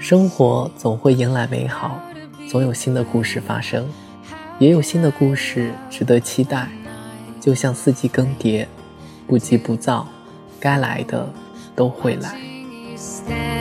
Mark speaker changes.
Speaker 1: 生活总会迎来美好总有新的故事发生。也有新的故事值得期待就像四季更迭不急不躁该来的都会来。